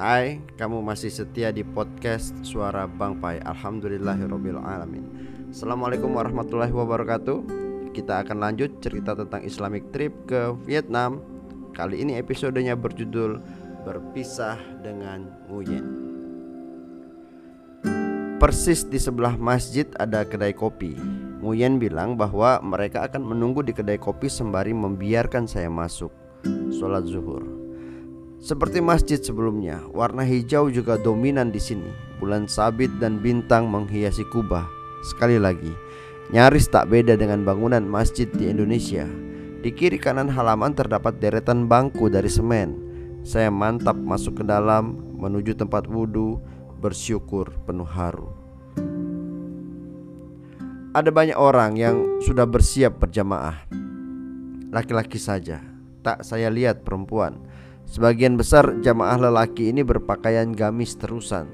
Hai, kamu masih setia di podcast Suara Bang Pai. Alhamdulillahirrabbilalamin Assalamualaikum warahmatullahi wabarakatuh. Kita akan lanjut cerita tentang Islamic trip ke Vietnam. Kali ini episodenya berjudul Berpisah dengan Nguyen. Persis di sebelah masjid ada kedai kopi. Nguyen bilang bahwa mereka akan menunggu di kedai kopi sembari membiarkan saya masuk. Sholat zuhur seperti masjid sebelumnya, warna hijau juga dominan di sini. Bulan sabit dan bintang menghiasi kubah. Sekali lagi, nyaris tak beda dengan bangunan masjid di Indonesia. Di kiri kanan halaman terdapat deretan bangku dari semen. Saya mantap masuk ke dalam menuju tempat wudhu, bersyukur penuh haru. Ada banyak orang yang sudah bersiap berjamaah. Laki-laki saja, tak saya lihat perempuan. Sebagian besar jamaah lelaki ini berpakaian gamis terusan.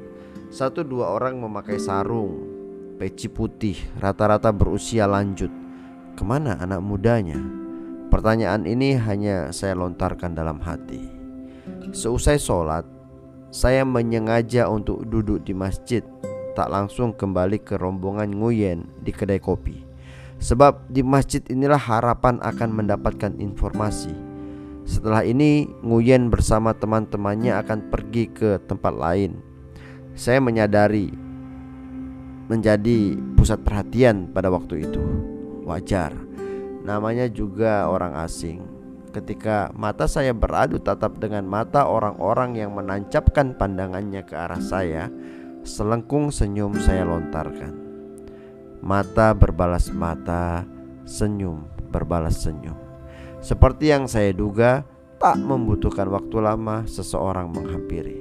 Satu dua orang memakai sarung, peci putih, rata-rata berusia lanjut. Ke mana anak mudanya? Pertanyaan ini hanya saya lontarkan dalam hati. Seusai sholat, saya menyengaja untuk duduk di masjid, tak langsung kembali ke rombongan Nguyen di kedai kopi. Sebab di masjid inilah harapan akan mendapatkan informasi setelah ini, Nguyen bersama teman-temannya akan pergi ke tempat lain. Saya menyadari menjadi pusat perhatian pada waktu itu. Wajar, namanya juga orang asing. Ketika mata saya beradu tatap dengan mata orang-orang yang menancapkan pandangannya ke arah saya, selengkung senyum saya lontarkan. Mata berbalas mata, senyum berbalas senyum. Seperti yang saya duga, tak membutuhkan waktu lama seseorang menghampiri.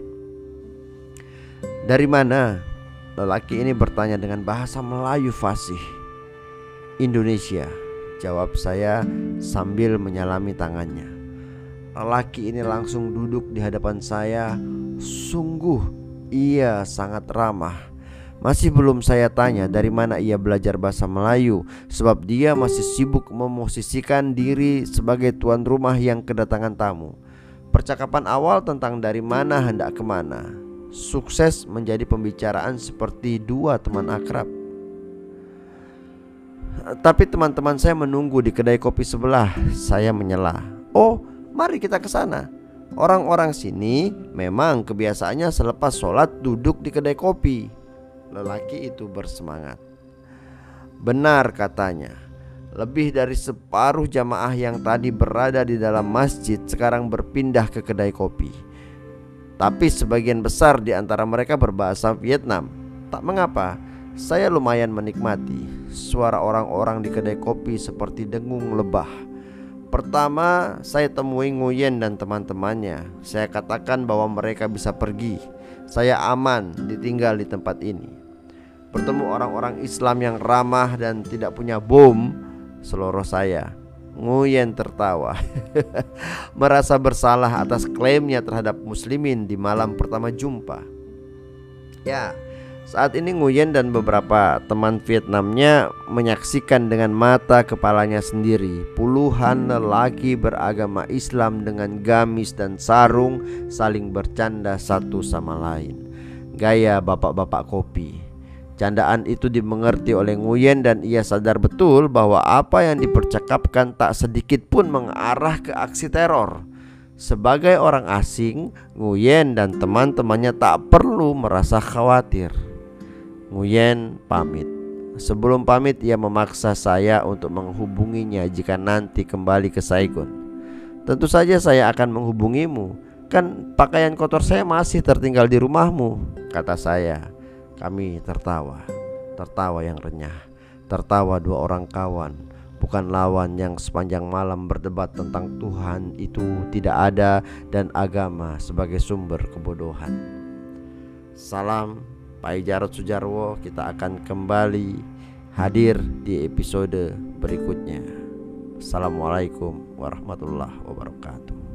Dari mana? Lelaki ini bertanya dengan bahasa Melayu fasih. Indonesia, jawab saya sambil menyalami tangannya. Lelaki ini langsung duduk di hadapan saya. Sungguh, ia sangat ramah masih belum saya tanya dari mana ia belajar bahasa Melayu Sebab dia masih sibuk memosisikan diri sebagai tuan rumah yang kedatangan tamu. Percakapan awal tentang dari mana hendak ke mana Sukses menjadi pembicaraan seperti dua teman akrab. Tapi teman-teman saya menunggu di kedai kopi sebelah Saya menyela. Oh mari kita ke sana. Orang-orang sini memang kebiasaannya selepas sholat duduk di kedai kopi Lelaki itu bersemangat. Benar katanya, lebih dari separuh jamaah yang tadi berada di dalam masjid sekarang berpindah ke kedai kopi. Tapi sebagian besar di antara mereka berbahasa Vietnam. Tak mengapa, saya lumayan menikmati suara orang-orang di kedai kopi seperti dengung lebah. Pertama, saya temui Nguyen dan teman-temannya. Saya katakan bahwa mereka bisa pergi. Saya aman ditinggal di tempat ini. Bertemu orang-orang Islam yang ramah dan tidak punya bom, seluruh saya Nguyen tertawa Merasa bersalah atas klaimnya terhadap muslimin di malam pertama jumpa Ya saat ini Nguyen dan beberapa teman Vietnamnya menyaksikan dengan mata kepalanya sendiri Puluhan lelaki beragama Islam dengan gamis dan sarung saling bercanda satu sama lain. Gaya bapak-bapak kopi. Candaan itu dimengerti oleh Nguyen dan ia sadar betul bahwa apa yang dipercakapkan tak sedikit pun mengarah ke aksi teror. Sebagai orang asing, Nguyen dan teman-temannya tak perlu merasa khawatir Nguyen pamit. Sebelum pamit ia memaksa saya untuk menghubunginya jika nanti kembali ke Saigon. Tentu saja saya akan menghubungimu. Kan pakaian kotor saya masih tertinggal di rumahmu, kata saya. Kami tertawa, tertawa yang renyah, tertawa dua orang kawan, bukan lawan yang sepanjang malam berdebat tentang Tuhan itu tidak ada dan agama sebagai sumber kebodohan. Salam Pak Jarod Sujarwo kita akan kembali hadir di episode berikutnya. Assalamualaikum warahmatullahi wabarakatuh.